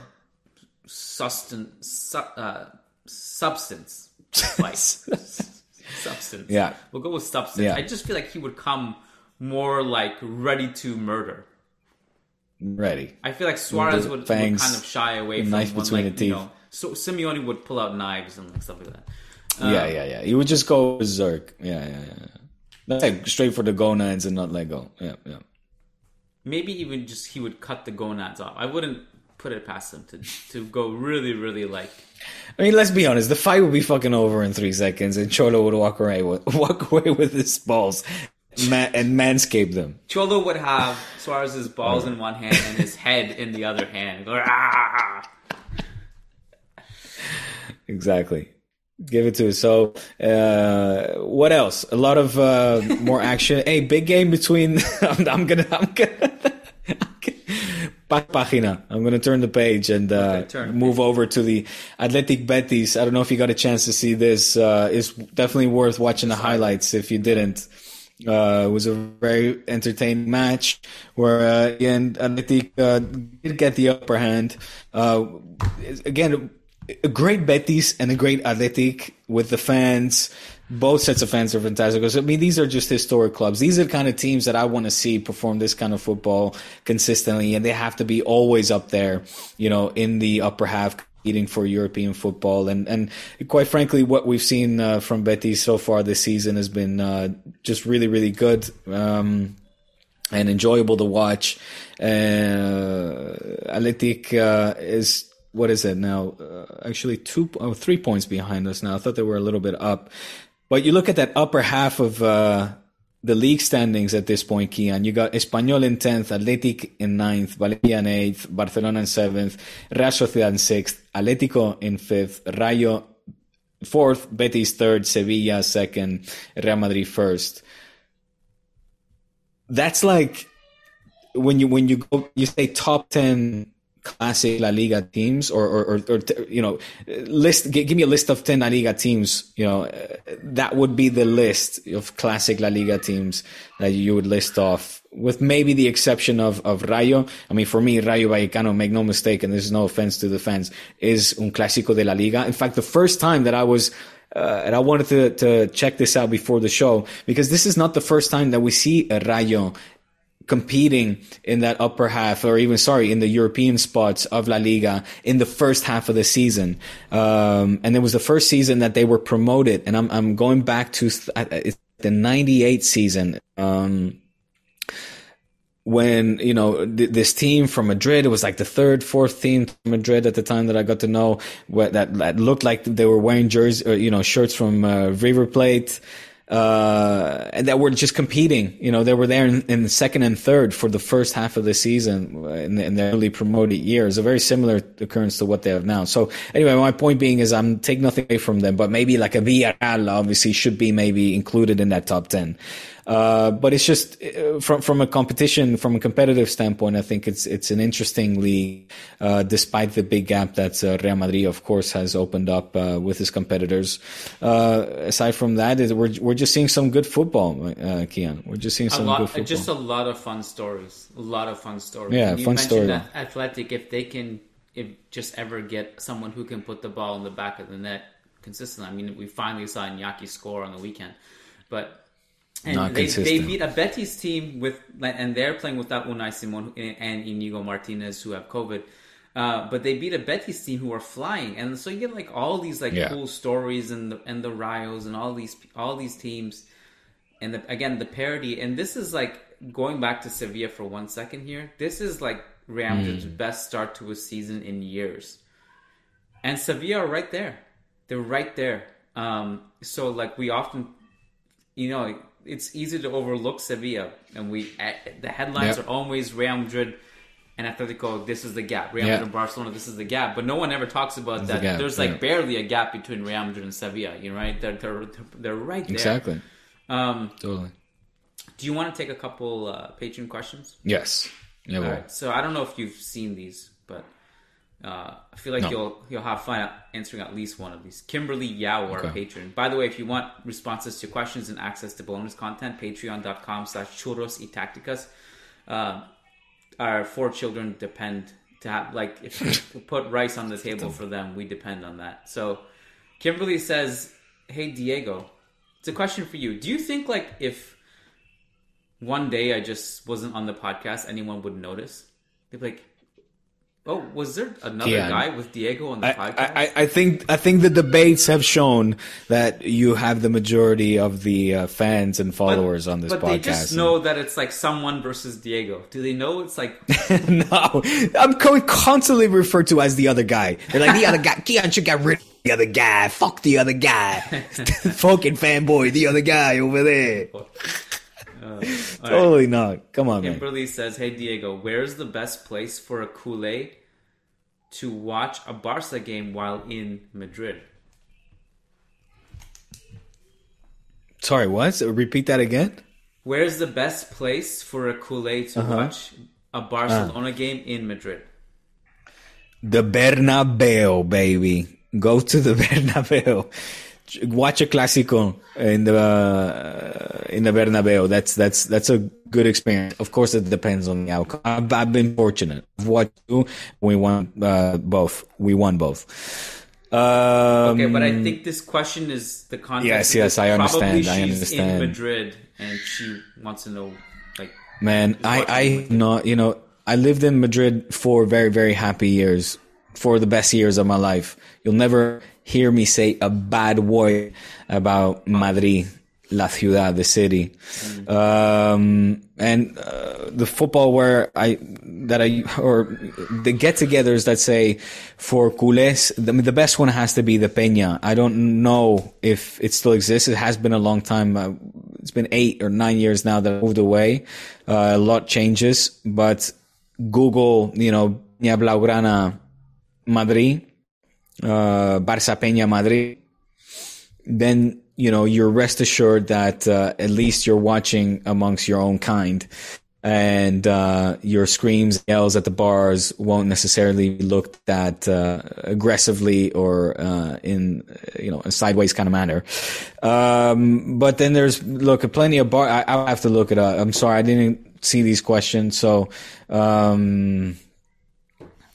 susten- su- uh, substance. Bite. substance. Yeah. We'll go with substance. Yeah. I just feel like he would come more like ready to murder. Ready. I feel like Suarez would, would kind of shy away from knife when, between like, the you teeth. know, so Simeone would pull out knives and like, stuff like that. Uh, yeah, yeah, yeah. He would just go berserk. Yeah, yeah, yeah. Like straight for the gonads and not let go. Yeah, yeah. Maybe even just he would cut the gonads off. I wouldn't put it past him to to go really, really like. I mean, let's be honest. The fight would be fucking over in three seconds, and Cholo would walk away with walk away with his balls ma- and manscape them. Cholo would have Suarez's balls in one hand and his head in the other hand. "Ah!" Exactly. Give it to us. So, uh, what else? A lot of uh, more action. hey, big game between. I'm, I'm gonna. I'm gonna. Página. I'm going to turn the page and uh, Okay, move over to the Athletic Betis. I don't know if you got a chance to see this. Uh, it's definitely worth watching the highlights if you didn't. Uh, it was a very entertaining match where, uh, again, Athletic uh, did get the upper hand. Uh, again, a great Betis and a great Athletic with the fans. Both sets of fans are fantastic. 'Cause, I mean, these are just historic clubs. These are the kind of teams that I want to see perform this kind of football consistently, and they have to be always up there, you know, in the upper half, competing for European football. And and quite frankly, what we've seen uh, from Betis so far this season has been uh, just really, really good. Um, and enjoyable to watch. Uh, Athletic uh, is what is it now? Uh, actually, two, oh, three points behind us now. I thought they were a little bit up, but you look at that upper half of uh, the league standings at this point, Kiyan. You got Espanyol in tenth, Athletic in ninth, Valencia in eighth, Barcelona in seventh, Real Sociedad in sixth, Atletico in fifth, Rayo fourth, Betis third, Sevilla second, Real Madrid first that's like when you when you go you say top 10 classic La Liga teams or or, or, or you know list give, give me a list of 10 La Liga teams you know uh, that would be the list of classic La Liga teams that you would list off with maybe the exception of of Rayo. I mean for me Rayo Vallecano make no mistake and there's no offense to the fans is un clásico de La Liga. In fact the first time that I was uh, and I wanted to, to check this out before the show because this is not the first time that we see a Rayo competing in that upper half, or even sorry, in the European spots of La Liga in the first half of the season. Um, and it was the first season that they were promoted. And I'm I'm going back to uh, the '98 season. Um, when you know th- this team from Madrid, it was like the third, fourth team from Madrid at the time that I got to know what that, that looked like they were wearing jerseys, you know, shirts from uh, River Plate, uh, that were just competing. You know, they were there in, in the second and third for the first half of the season in, the, in their early promoted years. A very similar occurrence to what they have now. So anyway, my point being is I'm taking nothing away from them, but maybe like a Villarreal obviously should be maybe included in that top ten. Uh, but it's just uh, from from a competition, from a competitive standpoint, I think it's it's an interesting league, uh, despite the big gap that uh, Real Madrid, of course, has opened up uh, with his competitors. Uh, aside from that, it, we're we're just seeing some good football, uh, Kiyan. We're just seeing a some lot, good football. just a lot of fun stories. A lot of fun stories. Yeah, you fun story. Athletic, if they can, if just ever get someone who can put the ball in the back of the net consistently. I mean, we finally saw Iñaki score on the weekend, but. And Not they, they beat a Betis team with, and they're playing without Unai Simon and Inigo Martinez who have COVID. Uh, but they beat a Betis team who are flying, and so you get like all these like Yeah. cool stories and the and the Rios and all these all these teams. And the, again the parody and this is like going back to sevilla for one second here. This is like real madrid's best start to a season in years. And sevilla are right there. They're right there. Um, so like we often you know it's easy to overlook sevilla and we the headlines Yep. are always real madrid and Atletico, this is the gap. Real. Madrid and Barcelona, this is the gap. But no one ever talks about that. There's like yeah. barely a gap between Real Madrid and Sevilla. You know, right? They're they're, they're right there. exactly, Um, totally. do you want to take a couple uh, patron questions? Yes. Yeah. All Well, right. So I don't know if you've seen these, uh, I feel like No. you'll you'll have fun answering at least one of these. Kimberly Yao, our Okay. patron. By the way, if you want responses to questions and access to bonus content, patreon.com slash churros y tacticas. Uh, our four children depend to have like if we put rice on the table for them, we depend on that. So Kimberly says, "Hey Diego, it's a question for you. Do you think like if one day I just wasn't on the podcast, anyone would notice? They'd be like, "Oh, was there another Yeah. guy with Diego on the I, podcast?" I, I think I think the debates have shown that you have the majority of the uh, fans and But- followers on this but podcast. they just know that it's like someone versus Diego. Do they know it's like no, I'm co- constantly referred to as the other guy. They're like the other guy. Kiyan should get rid of the other guy. Fuck the other guy. Fucking fanboy, the other guy over there. Uh, totally not. Come on, man. Kimberly says, "Hey Diego, where's the best place for a culé to watch a Barca game while in Madrid?" Sorry, what? So repeat that again. Where's the best place for a culé to uh-huh. watch a Barcelona uh. game in Madrid? The Bernabeu, baby. Go to the Bernabeu. Watch a clásico in the uh, in the Bernabeu. That's that's that's a good experience. Of course, it depends on the outcome. I've, I've been fortunate. I've watched two. We won uh, both. We won both. Um, Okay, but I think this question is the context. Yes, yes. I understand, I understand. in Madrid and she wants to know, like, Man, I, I not you know I lived in Madrid for very very happy years, for the best years of my life. You'll never hear me say a bad word about Madrid, la ciudad, the city, um, and uh, the football where I that I or the get-togethers that say for culés, the, the best one has to be the Peña. I don't know if it still exists. It has been a long time. Uh, it's been eight or nine years now that I moved away. Uh, a lot changes, but Google, you know, Peña Blaugrana Madrid, uh, Barça Peña Madrid, then, you know, you're rest assured that, uh, at least you're watching amongst your own kind. And, uh, your screams, yells at the bars won't necessarily be looked at, uh, aggressively or, uh, in, you know, a sideways kind of manner. Um, but then there's, look, plenty of bar, I, I'll have to look up. I'm sorry, I didn't see these questions. So, um,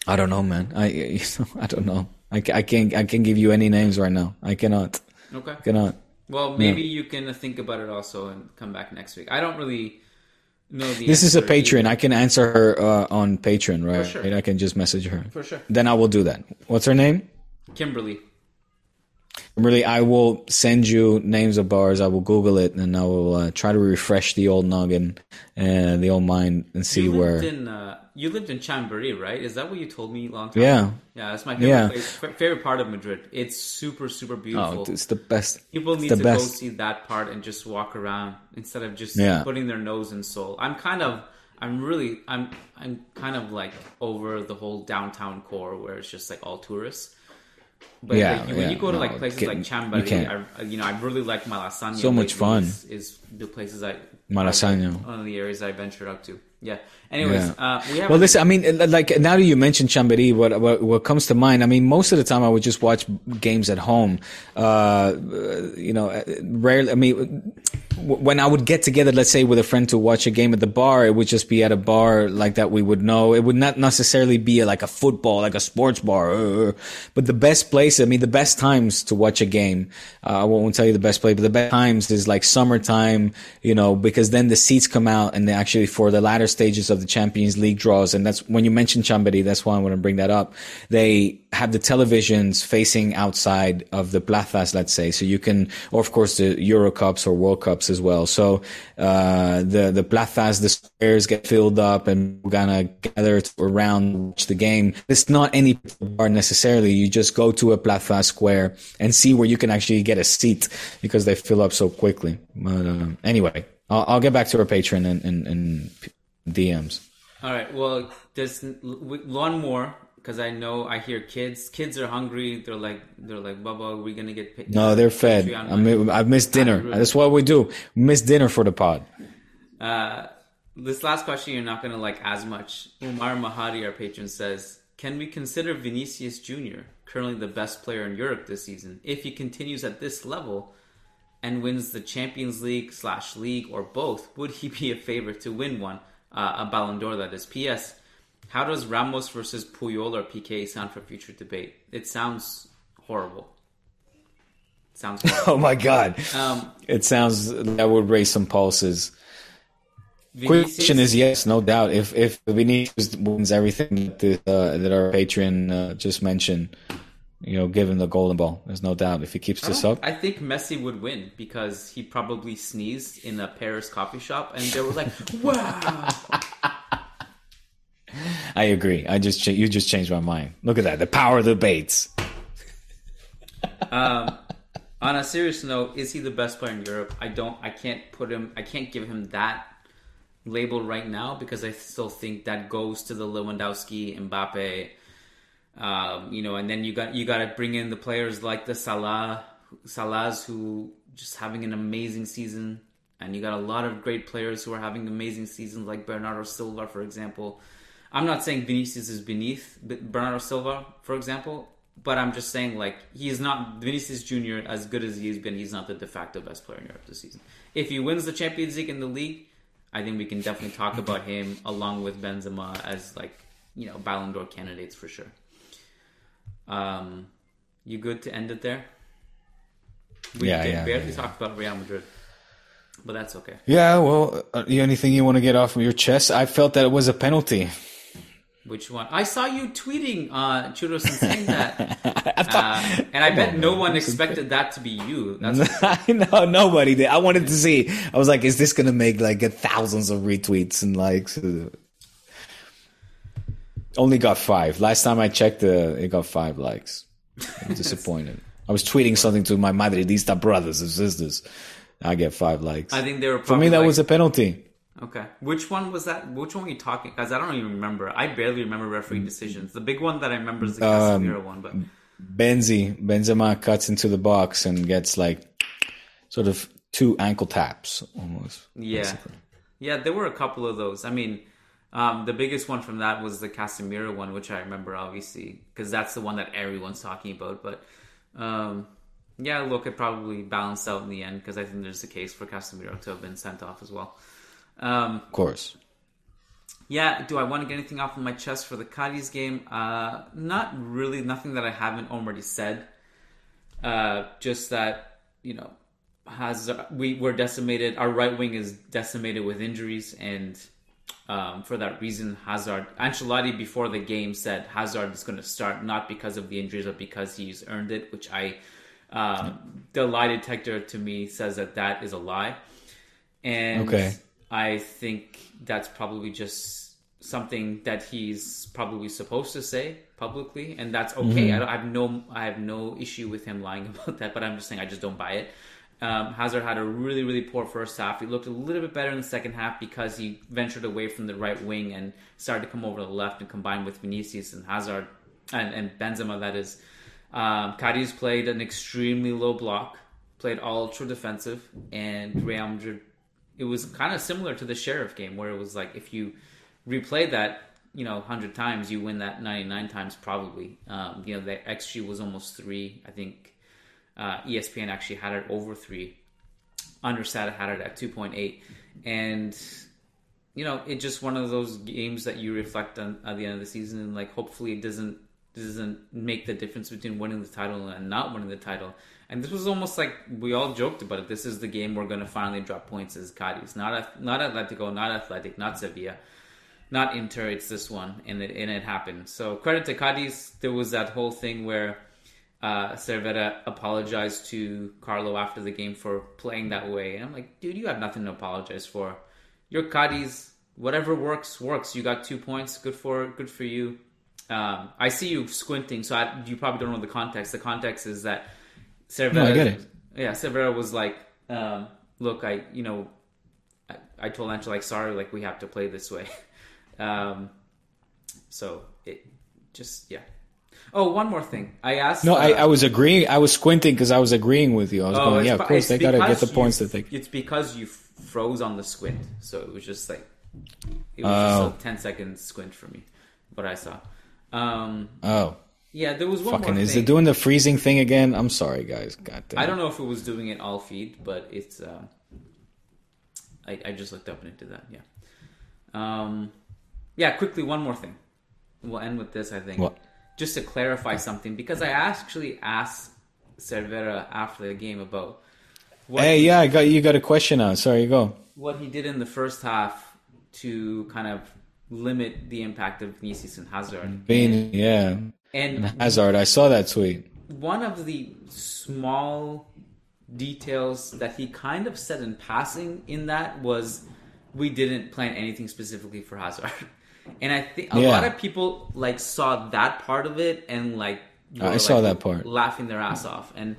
I don't know, man. I, I don't know. I, I can't, I can't give you any names right now. I cannot, okay. cannot. Well, maybe you can think about it also and come back next week. I don't really know the. This is a patron. either. I can answer her uh, on Patreon, right? For sure. I can just message her. For sure. Then I will do that. What's her name? Kimberly. Really, I will send you names of bars. I will Google it and I will uh, try to refresh the old noggin and the old mind and see You where. in uh, you lived in Chamberí, right? Is that what you told me long time? Yeah. ago? yeah. That's my favorite Yeah. place, favorite part of Madrid. It's super super beautiful. Oh, it's the best. People need to best. go see that part and just walk around instead of just Yeah. putting their nose in Sol. I'm kind of, I'm really, I'm, I'm kind of like over the whole downtown core where it's just like all tourists. But Yeah, like, when yeah, you go to no, like places get- like you I, uh, you know, I really like Malasaña. So much fun. Is, is the places I Malasaña. One of the areas I ventured up to. Yeah. Anyways, Yeah. uh, we have Well, listen. I mean, like now that you mentioned Chamberí, what, what what comes to mind? I mean, most of the time I would just watch games at home. Uh, you know, rarely. I mean, when I would get together, let's say with a friend to watch a game at the bar, it would just be at a bar like that we would know. It would not necessarily be like a football, like a sports bar. uh, But the best place, I mean, the best times to watch a game. Uh, I won't tell you the best place, but the best times is like summertime. You know, because then the seats come out and they actually for the latter stages of the Champions League draws, and that's when you mentioned Chamberí. That's why I want to bring that up. They have the televisions facing outside of the plazas, let's say, so you can, or of course the Euro Cups or World Cups as well. So uh, the the plazas, the squares get filled up, and we're gonna gather around watch the game. It's not any bar necessarily. You just go to a plaza square and see where you can actually get a seat because they fill up so quickly. But um, anyway, I'll, I'll get back to our patron and, and, and DMs. All right. Well, there's one more because I know I hear kids. Kids are hungry. They're like, they're like, Bubba, we're gonna get paid. No, they're fed. I money." mi- I've missed dinner. That's what we do. Miss dinner for the pod. Uh, this last question you're not gonna like as much. Umar Mahadi, our patron, says, "Can we consider Vinicius Jr. currently the best player in Europe this season if he continues at this level?" And wins the Champions League slash league or both, would he be a favorite to win one? Uh, a Ballon d'Or, that is. P.S. How does Ramos versus Puyol or Piqué sound for future debate? It sounds horrible. sounds horrible. Oh my god! Um, It sounds that would raise some pulses. Vinicius- Question is yes, no doubt. If if Vinicius wins everything that the, uh, that our patron uh, just mentioned, you know, give him the golden ball. There's no doubt. If he keeps this up, I think Messi would win because he probably sneezed in a Paris coffee shop, and they were like, "Wow!" I agree. I just cha- you just changed my mind. Look at that. The power of the baits. On um, on a serious note, is he the best player in Europe? I don't. I can't put him. I can't give him that label right now because I still think that goes to the Lewandowski, Mbappe, um, you know, and then you got you got to bring in the players like the Salah, Salahs who just having an amazing season, and you got a lot of great players who are having amazing seasons like Bernardo Silva, for example. I'm not saying Vinicius is beneath Bernardo Silva, for example, but I'm just saying like he's not Vinicius Junior as good as he's been. He's not the de facto best player in Europe this season. If he wins the Champions League in the league, I think we can definitely talk about him along with Benzema as like you know Ballon d'Or candidates for sure. Um, you good to end it there? We yeah, did yeah, barely yeah. talk about Real Madrid, but that's okay. Yeah, well, uh, anything you want to get off of your chest? I felt that it was a penalty. Which one? I saw you tweeting uh, Churros and saying that, uh, and I bet no one expected that to be you. That's no, nobody did. I wanted to see. I was like, is this gonna make like thousands of retweets and likes? Only got five. Last time I checked, uh, it got five likes. I'm disappointed. I was tweeting something to my Madridista brothers and sisters. I get five likes. I think they were For me, that like- was a penalty. Okay. Which one was that? Which one were you talking? Because I don't even remember. I barely remember refereeing decisions. The big one that I remember is the Casemiro one, but Benzi, Benzema cuts into the box and gets like sort of two ankle taps almost. yeah, basically. yeah, there were a couple of those. I mean, um, the biggest one from that was the Casemiro one, which I remember obviously because that's the one that everyone's talking about. But um, yeah, look, it probably balanced out in the end because I think there's a case for Casemiro to have been sent off as well. Um, Of course. Yeah, do I want to get anything off of my chest for the Cadiz game? Uh, not really, nothing that I haven't already said. Uh, just that, you know, has we were decimated. Our right wing is decimated with injuries, and um, for that reason, Hazard, Ancelotti before the game said Hazard is going to start not because of the injuries, but because he's earned it. Which I, um, the lie detector to me says that that is a lie, and Okay. I think that's probably just something that he's probably supposed to say publicly, and that's okay. I, don't, I have no, I have no issue with him lying about that. But I'm just saying, I just don't buy it. Um, Hazard had a really, really poor first half. He looked a little bit better in the second half because he ventured away from the right wing and started to come over to the left and combine with Vinicius and Hazard and, and Benzema. That is, um, Cadiz played an extremely low block, played ultra defensive, and Real Madrid it was kind of similar to the sheriff game where it was like if you replay that you know 100 times you win that 99 times probably um, you know the xg was almost three i think uh, espn actually had it over three understat had it at 2.8 and you know it's just one of those games that you reflect on at the end of the season and like hopefully it doesn't doesn't make the difference between winning the title and not winning the title. And this was almost like we all joked about it. This is the game we're going to finally drop points as Cadiz, not not Atletico, not Athletic, not Sevilla, not Inter. It's this one, and it and it happened. So credit to Cadiz. There was that whole thing where uh, Cervera apologized to Carlo after the game for playing that way, and I'm like, dude, you have nothing to apologize for. You're Cadiz. Whatever works works. You got two points. Good for good for you. Um, I see you squinting, so I, you probably don't know the context. The context is that Cervera, No, I get it. yeah, Cervera was like, um, "Look, I, you know, I, I told Angel like, sorry, like we have to play this way." um, so it just yeah. Oh, one more thing. I asked. No, I, uh, I was agreeing. I was squinting because I was agreeing with you. I was Oh, going, yeah, of course, they got to get the points you- that they. It's because you froze on the squint, so it was just like it was Oh. just a 10 second squint for me. What I saw. Um, Oh, yeah, there was one fucking! Is thing. it doing the freezing thing again? I'm sorry, guys. God damn. I don't know if it was doing it all feed, but it's. Um, I, I just looked up and it did that. Yeah. Um, yeah. Quickly, one more thing. We'll end with this. I think. What? Just to clarify something, because I actually asked Cervera after the game about what Hey, yeah, I got you. Got a question on. Sorry, go. what he did in the first half to kind of limit the impact of Vinicius and Hazard. Being, yeah, And Hazard. I saw that tweet. one of the small details that he kind of said in passing in that was we didn't plan anything specifically for Hazard. And I think a Yeah. lot of people like saw that part of it and like I were, saw like, that part. laughing their ass off. And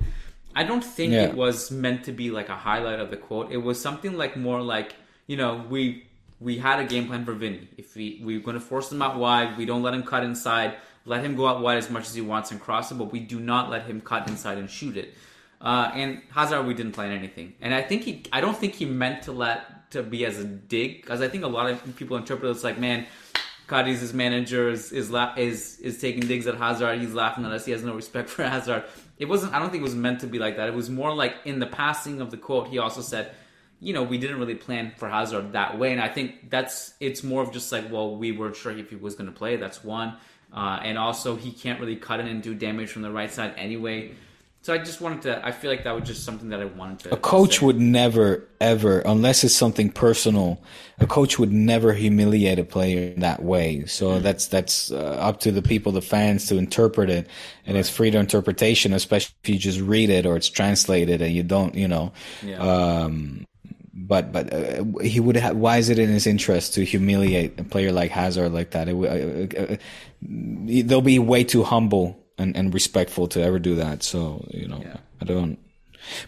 I don't think Yeah. it was meant to be like a highlight of the quote. It was something like more like you know we we had a game plan for Vinny. If we we're going to force him out wide, we don't let him cut inside. Let him go out wide as much as he wants and cross it, but we do not let him cut inside and shoot it. Uh, and Hazard, we didn't plan anything. And I think he, I don't think he meant to let to be as a dig because I think a lot of people interpret it's like, man, Cadiz, his manager, is is, la- is is taking digs at Hazard. He's laughing at us. He has no respect for Hazard. It wasn't. I don't think it was meant to be like that. It was more like in the passing of the quote. He also said, you know, we didn't really plan for Hazard that way, and I think that's it's more of just like, well, we weren't sure if he was going to play. That's one, uh, and also he can't really cut in and do damage from the right side anyway. So I just wanted to. I feel like that was just something that I wanted to. A coach say. would never, ever, unless it's something personal, a coach would never humiliate a player in that way. So Mm-hmm. that's that's uh, up to the people, the fans, to interpret it, and it's free to interpretation, especially if you just read it or it's translated and you don't, you know. Yeah. Um, but but uh, he would have. Why is it in his interest to humiliate a player like Hazard like that? It, would- uh, uh, uh, they'll be way too humble and, and respectful to ever do that. So you know, Yeah. I don't.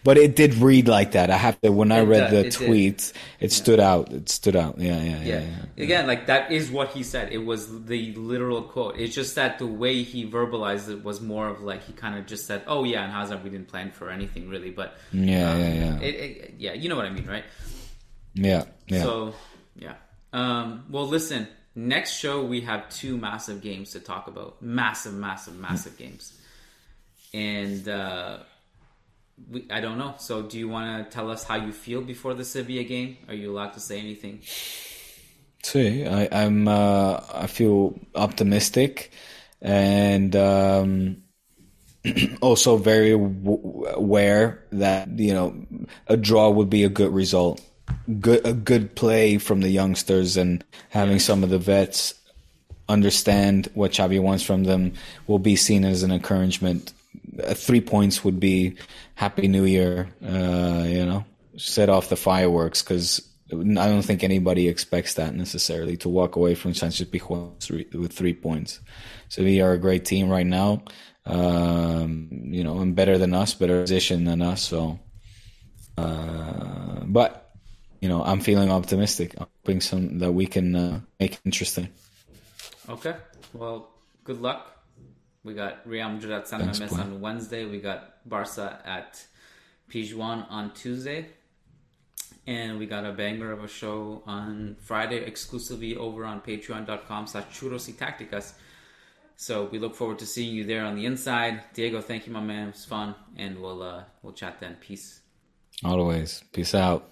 But it did read like that. I have to. When I read did- the it did. tweet, it stood out. It stood out. Yeah, yeah, yeah. yeah. Again, like that is what he said. It was the literal quote. It's just that the way he verbalized it was more of like he kind of just said, "Oh yeah, and Hazard, we didn't plan for anything really." But Yeah, um, yeah, yeah. It, it, yeah, you know what I mean, right? Yeah, yeah. So yeah. Um, well, listen. Next show we have two massive games to talk about. Massive, massive, massive games. And uh, we, I don't know. So, do you want to tell us how you feel before the Sevilla game? Are you allowed to say anything? See, I, I'm. Uh, I feel optimistic, and um, also very w- aware that you know a draw would be a good result. Good, a good play from the youngsters and having some of the vets understand what Xavi wants from them will be seen as an encouragement. Uh, three points would be Happy New Year. Uh, you know, set off the fireworks because I don't think anybody expects that necessarily to walk away from Sanchez Pizjuan three- with three points. So we are a great team right now. Um, you know, and better than us, better position than us. So, uh, but you know, I'm feeling optimistic. I'm hoping some that we can uh, make interesting. Okay. Well, good luck. We got Real Madrid at San Thanks, Mamés on Wednesday. We got Barca at Pizjuan on Tuesday. And we got a banger of a show on Friday exclusively over on patreon.com slash churros y tacticas. So we look forward to seeing you there on the inside. Diego, thank you, my man. It was fun. And we'll uh, we'll chat then. Peace. Always. Peace out.